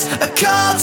Is a call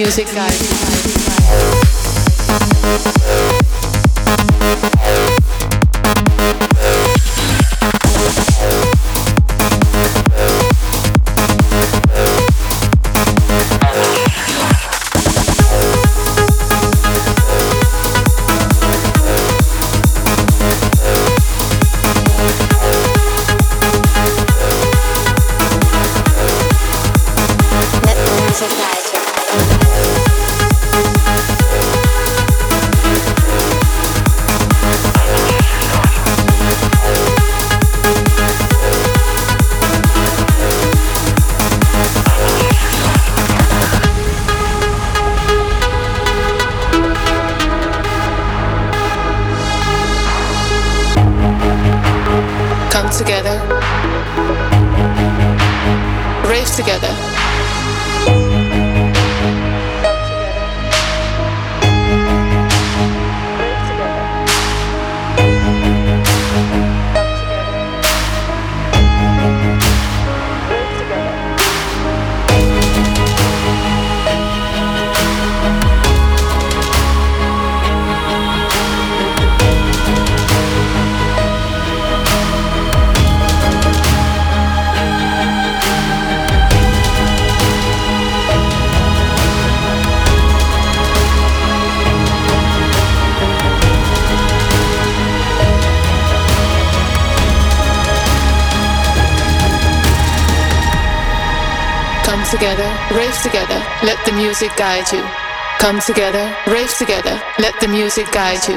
music, guys. Together, rave together, let the music guide you. Come together, rave together, let the music guide you.